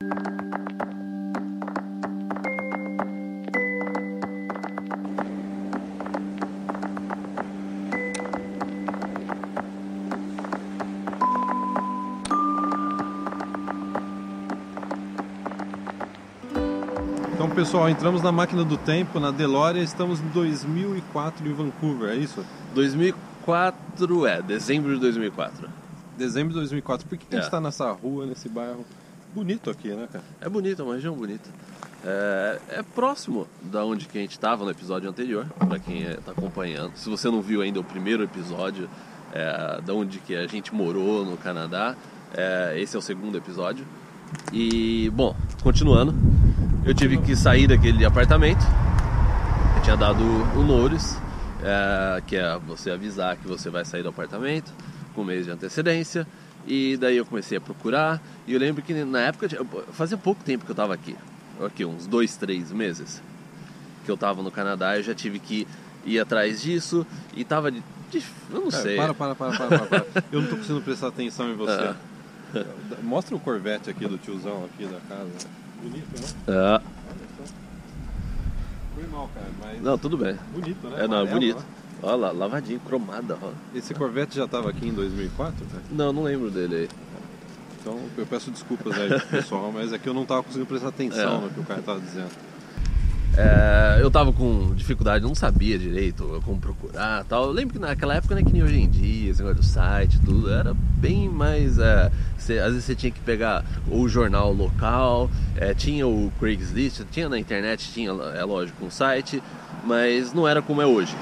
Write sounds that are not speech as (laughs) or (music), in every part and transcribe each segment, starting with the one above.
Então, pessoal, entramos na máquina do tempo, na Deloria. estamos em 2004 em Vancouver, é isso? 2004, é, dezembro de 2004. Dezembro de 2004. Por que, que é. a gente está nessa rua, nesse bairro? Bonito aqui, né, cara? É bonita, é uma região bonita. É, é próximo da onde que a gente estava no episódio anterior, para quem está acompanhando. Se você não viu ainda o primeiro episódio, é, da onde que a gente morou no Canadá, é, esse é o segundo episódio. E, bom, continuando, eu tive que sair daquele apartamento. Eu tinha dado o Noures, é, que é você avisar que você vai sair do apartamento com um mês de antecedência. E daí eu comecei a procurar. E eu lembro que na época, fazia pouco tempo que eu estava aqui. Aqui, uns dois, três meses que eu estava no Canadá. Eu já tive que ir atrás disso. E tava de. de- eu não Cara, sei. Para, para, para, para, para, para. Eu não tô conseguindo prestar atenção em você. (laughs) Mostra o Corvette aqui do tiozão aqui da casa. Bonito, né? Ah, Olha só. Foi mal, cara, mas não, tudo bem. bonito, né? É, não, é bonito. né? Olha lá, lavadinho, cromada. ó. Esse Corvette já estava aqui em 2004, cara? Não, não lembro dele aí. Então eu peço desculpas aí (laughs) pessoal, mas é que eu não tava conseguindo prestar atenção É. no que o cara tava dizendo. É, eu tava com dificuldade, não sabia direito como procurar tal. Eu lembro que naquela época não é que nem hoje em dia, esse negócio do site tudo, era bem mais. é, você- às vezes você tinha que pegar o jornal local, é, tinha o Craigslist, tinha na internet, tinha, é lógico, um site, mas não era como é hoje.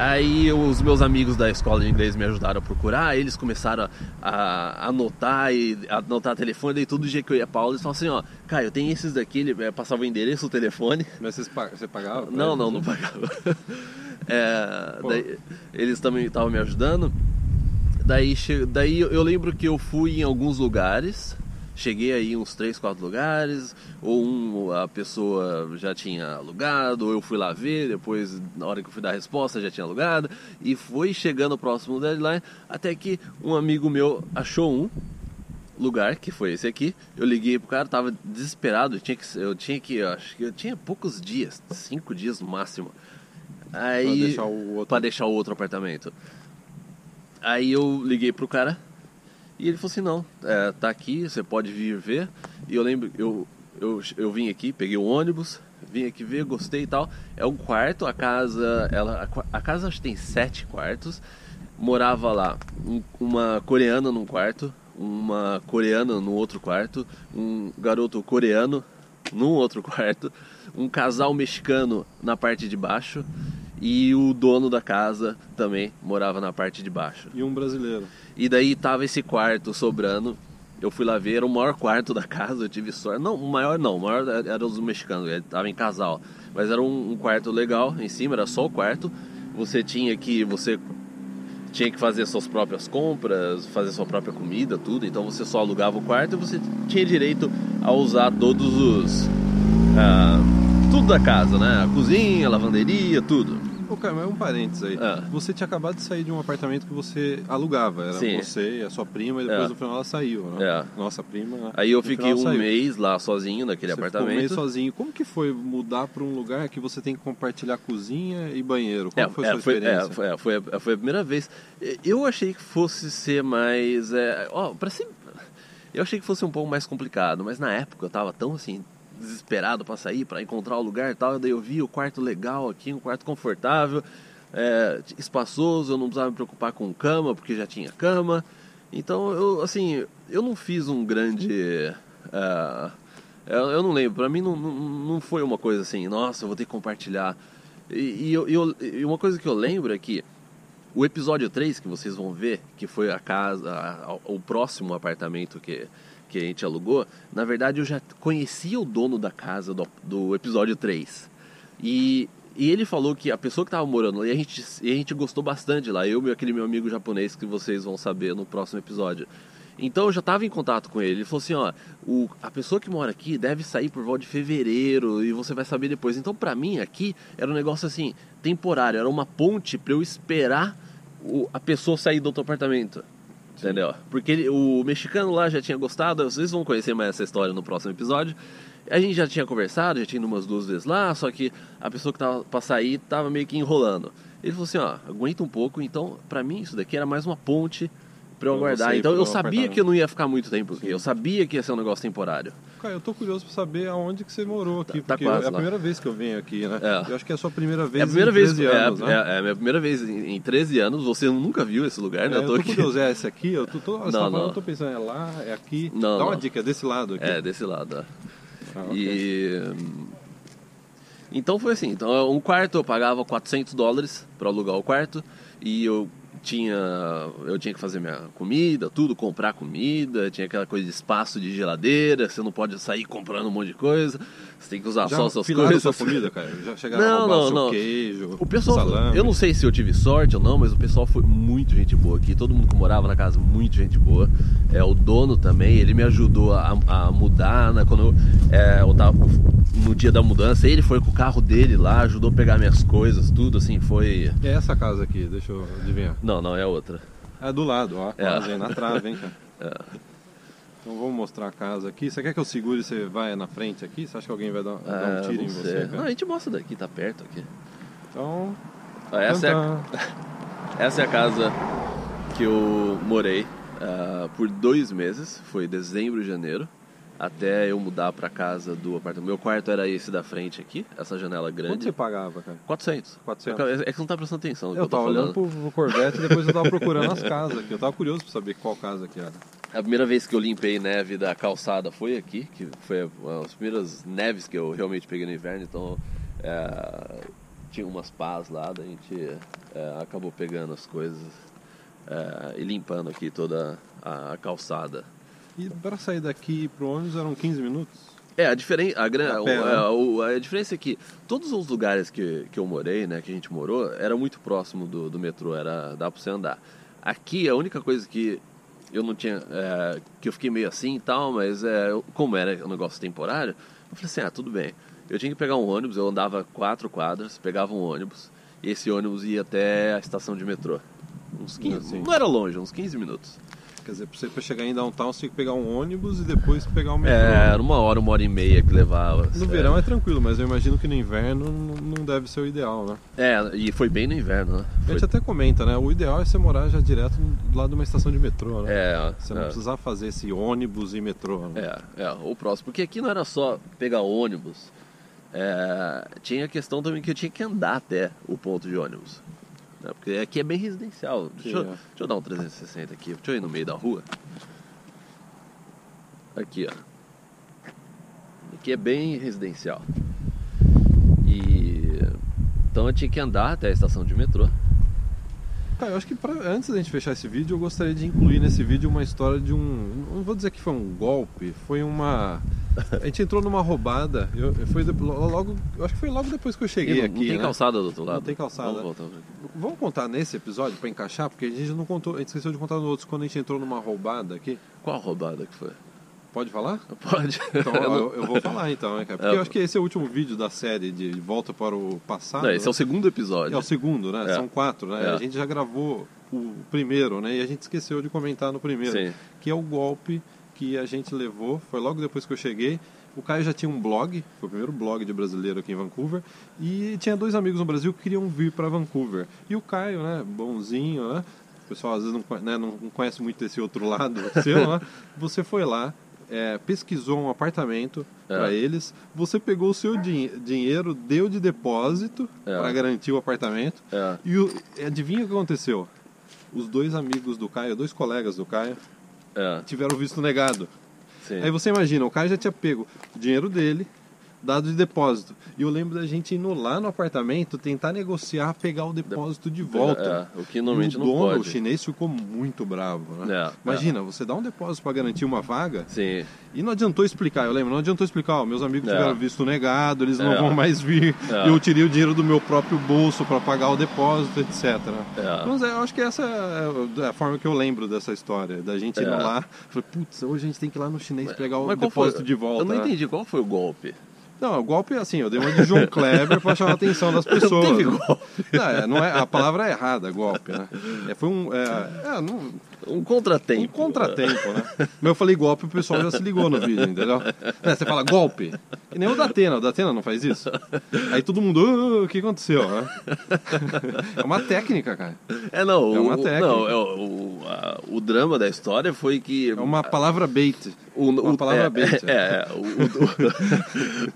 Aí os meus amigos da escola de inglês me ajudaram a procurar, eles começaram a, anotar e a anotar telefone, daí todo dia que eu ia pra aula eles falavam assim, ó, Caio, eu tenho esses daqui, ele eh, passava o endereço, o telefone. Mas vocês você pagava? Não, não, não pagava. (laughs) É, daí, eles também estavam me ajudando. Daí, daí eu lembro que eu fui em alguns lugares, cheguei aí uns 3, 4 lugares, ou um, a pessoa já tinha alugado, ou eu fui lá ver, depois na hora que eu fui dar a resposta já tinha alugado, e foi chegando próximo do deadline, até que um amigo meu achou um lugar, que foi esse aqui. Eu liguei pro cara, tava desesperado, eu tinha que, eu tinha que, eu acho que eu tinha poucos dias, cinco dias no máximo. Aí, Pra deixar o outro- pra deixar o outro apartamento. Aí eu liguei pro cara e ele falou assim, não, é, tá aqui, você pode vir ver. E eu lembro, eu, eu, eu vim aqui, peguei o ônibus, vim aqui ver, gostei e tal. É um quarto, a casa, ela, a casa acho que tem sete quartos. Morava lá um- uma coreana num quarto, uma coreana no outro quarto, um garoto coreano num outro quarto, um casal mexicano na parte de baixo e o dono da casa também morava na parte de baixo. E um brasileiro. E daí tava esse quarto sobrando. Eu fui lá ver, era o maior quarto da casa, eu tive sorte. Não, o maior não, o maior era os mexicanos, ele tava em casal. Mas era um, um quarto legal em cima, era só o quarto. Você tinha que. Você tinha que fazer suas próprias compras, fazer sua própria comida, tudo. Então você só alugava o quarto e você tinha direito a usar todos os. ah, tudo da casa, né? A cozinha, a lavanderia, tudo. Ô, cara, mas um parênteses aí. Ah. Você tinha acabado de sair de um apartamento que você alugava. Era Sim. você e a sua prima, e depois É. no final ela saiu, né? É. Nossa prima. Aí eu fiquei um saiu. mês lá sozinho naquele Você ficou um apartamento. mês sozinho. Como que foi mudar para um lugar que você tem que compartilhar cozinha e banheiro? Como É, foi a é, sua foi, experiência? é, foi, é, foi a, foi a primeira vez. Eu achei que fosse ser mais. É, ó, pra ser, eu achei que fosse um pouco mais complicado, mas na época eu tava tão assim, desesperado pra sair, pra encontrar o lugar e tal. Daí eu vi o quarto legal aqui, um quarto confortável, é, espaçoso, eu não precisava me preocupar com cama, porque já tinha cama. Então eu, assim, eu não fiz um grande. é, eu, não lembro, pra mim não, não, não foi uma coisa assim, nossa, eu vou ter que compartilhar. E, e eu- e uma coisa que eu lembro é que o episódio 3 que vocês vão ver, que foi a casa, a- a- o próximo apartamento que, que a gente alugou, na verdade eu já conhecia o dono da casa do, do episódio 3. E, e ele falou que a pessoa que estava morando e a gente, a gente gostou bastante lá, eu e aquele meu amigo japonês que vocês vão saber no próximo episódio. Então eu já estava em contato com ele. Ele falou assim: ó, o, a pessoa que mora aqui deve sair por volta de fevereiro e você vai saber depois. Então, para mim, aqui era um negócio assim, temporário, era uma ponte para eu esperar o- a pessoa sair do outro apartamento. Entendeu? Porque o mexicano lá já tinha gostado, vocês vão conhecer mais essa história no próximo episódio. A gente já tinha conversado, já tinha ido umas duas vezes lá, só que a pessoa que tava pra sair tava meio que enrolando. Ele falou assim, ó, aguenta um pouco, então pra mim isso daqui era mais uma ponte pra eu ir Então eu sabia que eu não ia ficar muito tempo aqui. Eu sabia que ia ser um negócio temporário. Cara, eu tô curioso pra saber aonde que você morou aqui, Tá porque quase é a lá. primeira vez que eu venho aqui, né? É. Eu acho que é a sua primeira vez É a primeira em vez, 13 é, anos, é, né? é a minha primeira vez em, em 13 anos. Você nunca viu esse lugar, né? É, eu eu tô tô aqui. curioso, é esse aqui? Eu tô, tô, Não, tá falando, não. eu tô pensando, é lá, é aqui? Não, Dá uma não. dica, é desse lado aqui. É, desse lado. ó. Ah. E. hum, Então foi assim: então, um quarto eu pagava 400 dólares para alugar o quarto e eu tinha eu tinha que fazer minha comida, tudo, comprar comida, tinha aquela coisa de espaço de geladeira, você não pode sair comprando um monte de coisa, você tem que usar Já só suas coisas. sua comida, cara? Já (laughs) chegaram Não, a roubar não, seu não. queijo, O pessoal, salame? eu não sei se eu tive sorte ou não, mas o pessoal foi muito gente boa aqui. Todo mundo que morava na casa, muito gente boa. É, o dono também, ele me ajudou a, a mudar. Né, quando eu, é, eu tava no dia da mudança, ele foi com o carro dele lá, ajudou a pegar minhas coisas, tudo assim, foi. É essa casa aqui, deixa eu adivinhar. Não, não, é outra. É do lado, ó, É. quase na trave, hein, cara. (laughs) É. Então vamos mostrar a casa aqui. Você quer que eu segure e você vai na frente aqui? Você acha que alguém vai dar, dar É, um tiro em não você? cara? Não, a gente mostra daqui, tá perto aqui. Então, Ó, essa, é a, tanta- (laughs) essa é a casa que eu morei ah, por dois meses, foi dezembro e janeiro, até eu mudar pra casa do apartamento. Meu quarto era esse da frente aqui, essa janela quanto grande. você pagava, cara? 400. 400. É que você não tá prestando atenção Eu eu tava olhando pro, pro Corvette e depois eu tava procurando as casas aqui. Eu tava curioso pra saber qual casa que era. A primeira vez que eu limpei neve da calçada foi aqui, que foi das primeiras neves que eu realmente peguei no inverno, então é, tinha umas pás lá, daí a gente é, acabou pegando as coisas é, e limpando aqui toda a, a calçada. E para sair daqui pro ônibus eram 15 minutos? É, a, diferen a, gran- A o- né? é, o- a diferença é que todos os lugares que, que eu morei, né, que a gente morou, era muito próximo do, do metrô, era, dá pra você andar. Aqui, a única coisa que eu não tinha, é, que eu fiquei meio assim e tal, mas é, eu- como era um negócio temporário, eu falei assim, ah, tudo bem. Eu tinha que pegar um ônibus, eu andava quatro quadras, pegava um ônibus, e esse ônibus ia até a estação de metrô. Uns 15, Assim. não era longe, uns 15 minutos. Quer dizer, pra você pra chegar em downtown, você tinha que pegar um ônibus e depois pegar o metrô. É, era uma hora, uma hora e meia que levava. No sério. verão é tranquilo, mas eu imagino que no inverno não deve ser o ideal, né? É, e foi bem no inverno, né? A Foi gente até comenta, né? O ideal é você morar já direto do lado de uma estação de metrô, né? É, Você não é, precisar fazer esse ônibus e metrô. Né? é, é, o próximo. Porque aqui não era só pegar ônibus, é, tinha a questão também que eu tinha que andar até o ponto de ônibus. Né? Porque aqui é bem residencial. Deixa, eu, é. deixa eu dar um 360 aqui, deixa eu ir no meio da rua. Aqui, ó. Aqui é bem residencial. E. Então eu tinha que andar até a estação de metrô. Cara, eu acho que pra, antes da gente fechar esse vídeo, eu gostaria de incluir nesse vídeo uma história de um. Não vou dizer que foi um golpe, foi uma. A gente entrou numa roubada. Eu, eu- foi logo, eu acho que foi logo depois que eu cheguei não, aqui. não tem né? calçada do outro lado. tem calçada. Vamos voltar. Vamos contar nesse episódio pra encaixar, porque a gente não contou, a gente esqueceu de contar no outros quando a gente entrou numa roubada aqui. Qual roubada que foi? Pode falar? Pode. Então (laughs) Eu eu, vou falar então, né, cara? Porque É. eu acho que esse é o último vídeo da série de Volta para o Passado. Não, esse é o segundo episódio. É o segundo, né? É. São quatro, né? É. A gente já gravou o primeiro, né? E a gente esqueceu de comentar no primeiro. Sim. Que é o golpe que a gente levou. Foi logo depois que eu cheguei. O Caio já tinha um blog, foi o primeiro blog de brasileiro aqui em Vancouver. E tinha dois amigos no Brasil que queriam vir para Vancouver. E o Caio, né? Bonzinho, né? O pessoal às vezes não, né, não conhece muito esse outro lado (laughs) seu, né? Você foi lá, é, pesquisou um apartamento É. para eles. Você pegou o seu din- dinheiro, deu de depósito É. para garantir o apartamento. É. E o, adivinha o que aconteceu? Os dois amigos do Caio, dois colegas do Caio, É, tiveram visto negado. Sim. Aí você imagina, o Caio já tinha pego o dinheiro dele, dado de depósito. E eu lembro da gente indo lá no apartamento tentar negociar, pegar o depósito de volta. É, o que normalmente o não dono, pode. o chinês, ficou muito bravo. Né? É, Imagina, você dá um depósito para garantir uma vaga Sim. e não adiantou explicar, eu lembro, não adiantou explicar, ó, meus amigos É. tiveram visto negado, eles não É. vão mais vir, É. eu tirei o dinheiro do meu próprio bolso para pagar o depósito, etc. É. Mas é, eu acho que essa é a forma que eu lembro dessa história, da gente indo É. lá, falei, putz, hoje a gente tem que ir lá no chinês pegar o qual foi? depósito de volta. Eu não entendi qual foi o golpe. Não, o golpe é assim, eu dei uma de João Kleber pra chamar a atenção das (laughs) pessoas. Não teve golpe. Não, é, não é, a palavra é errada, golpe, né? É, foi um. É, é, não, Um contratempo. um contratempo, né? Mas eu falei golpe, o pessoal já se ligou no vídeo, entendeu? É, você fala golpe. Que nem o da Atena, o da Atena não faz isso? Aí todo mundo, "Ah, o que aconteceu? né? É uma técnica, cara. É, não. É uma o, técnica. Não, é o, a- o drama da história foi que. É uma palavra bait. O, uma o- palavra é, bait. É, é,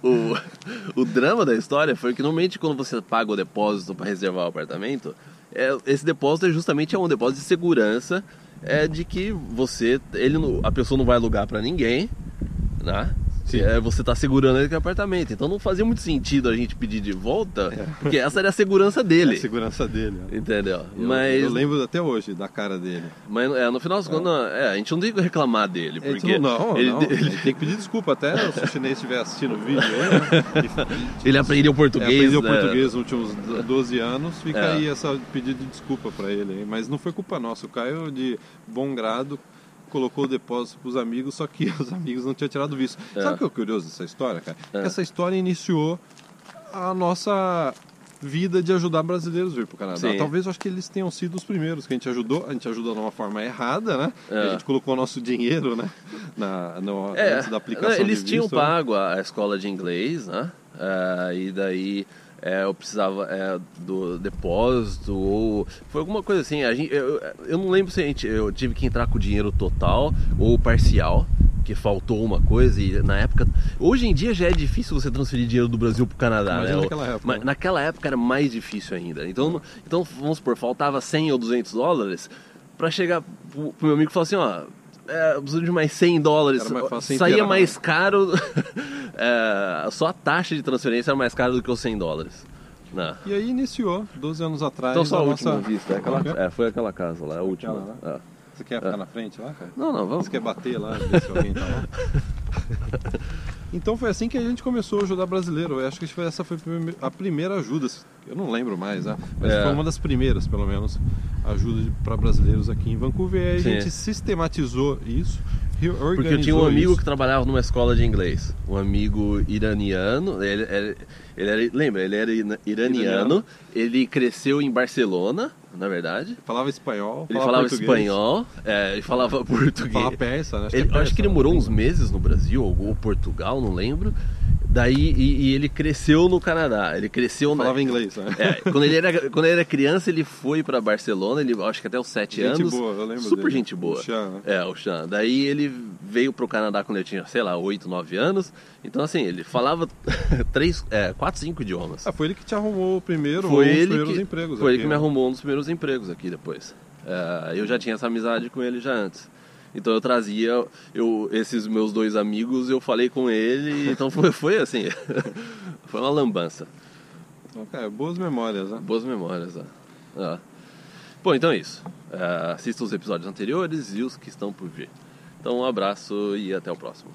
o, o, o, o drama da história foi que normalmente quando você paga o depósito para reservar o apartamento, é, esse depósito é justamente é um depósito de segurança é de que você, ele, a pessoa não vai alugar para ninguém, né? Sim. É, você está segurando aquele apartamento. Então não fazia muito sentido a gente pedir de volta, porque essa era a segurança É a dele. segurança dele. né? Entendeu? Eu, mas eu lembro até hoje da cara dele. mas é, no final das contas, não, é, a gente não tem que reclamar dele, Ele porque falou, não, ele, não, ele, tem que pedir desculpa até se o chinês estiver assistindo o vídeo aí, né? (laughs) Ele aprendeu É, português. aprendeu né? português nos últimos 12 anos, fica É. aí essa pedido de desculpa pra ele. Mas não foi culpa nossa, o Caio de bom grado colocou o depósito pros amigos, só que (laughs) os amigos não tinham tirado o visto. É. Sabe o que é o curioso dessa história, cara? É. Que essa história iniciou a nossa vida de ajudar brasileiros a vir pro Canadá. Sim. Talvez eu acho que eles tenham sido os primeiros que a gente ajudou. A gente ajudou de uma forma errada, né? É. A gente colocou o nosso dinheiro, né? Na, no, É, antes da aplicação eles de tinham visto, né? pago a a escola de inglês, né? É, e daí é, eu precisava é, do depósito ou foi alguma coisa assim. A gente, eu, eu não lembro se a gente, eu tive que entrar com o dinheiro total ou parcial. Que faltou uma coisa e na época. Hoje em dia já é difícil você transferir dinheiro do Brasil pro Canadá, Imagina né? naquela época, Mas né? naquela época era mais difícil ainda. Então, então vamos supor, faltava 100 ou 200 dólares para chegar pro, pro meu amigo e falar assim: ó, é, eu preciso de mais 100 dólares. Mais Saía mais caro. (laughs) é, só a taxa de transferência era mais cara do que os 100 dólares. Não. E aí iniciou, 12 anos atrás. Então só a nossa... última vista. É aquela, é, foi aquela casa lá, a última. Aquela É. Você quer ficar na frente lá, cara? Não, não, vamos. Você quer bater lá, ver se alguém tá lá? (laughs) Então foi assim que a gente começou a ajudar brasileiro. Eu acho que foi- essa foi a a primeira ajuda. Eu não lembro mais, né? Mas É. foi uma das primeiras, pelo menos, ajuda para brasileiros aqui em Vancouver. E a Sim. gente sistematizou isso, Porque eu tinha um amigo isso. que trabalhava numa escola de inglês. Um amigo iraniano. Ele, era- ele era, lembra, ele era iraniano. Iraniano. Ele cresceu em Barcelona, na verdade. Falava espanhol, Ele falava, português, espanhol, é, ele falava português. Falava persa, né? Acho, Ele, que é eu acho que ele morou né? uns meses no Brasil, ou, ou Portugal, não lembro. Daí, e, e ele cresceu no Canadá. Ele cresceu na, Falava inglês, né? é, quando, ele era, quando ele era criança, ele foi pra Barcelona, ele acho que até os 7 Gente anos. boa, eu lembro Super dele. gente boa. O Chan, né? É, o Chan. Daí ele veio pro Canadá quando ele tinha, sei lá, 8, 9 anos. Então, assim, ele falava (laughs) 3, é, 4, 5 idiomas. Ah, foi ele que te arrumou o primeiro, Foi os ele primeiros que, empregos foi ele aqui, que me né? arrumou um dos primeiros empregos aqui depois. É, eu já tinha essa amizade com ele já antes. Então eu trazia eu, esses meus dois amigos, eu falei com ele, então foi, (laughs) foi assim, (laughs) foi uma lambança. Cara, boas memórias, né? Boas memórias, né? É. Bom, então é isso. É, assista os episódios anteriores e os que estão por vir. Então um abraço e até o próximo.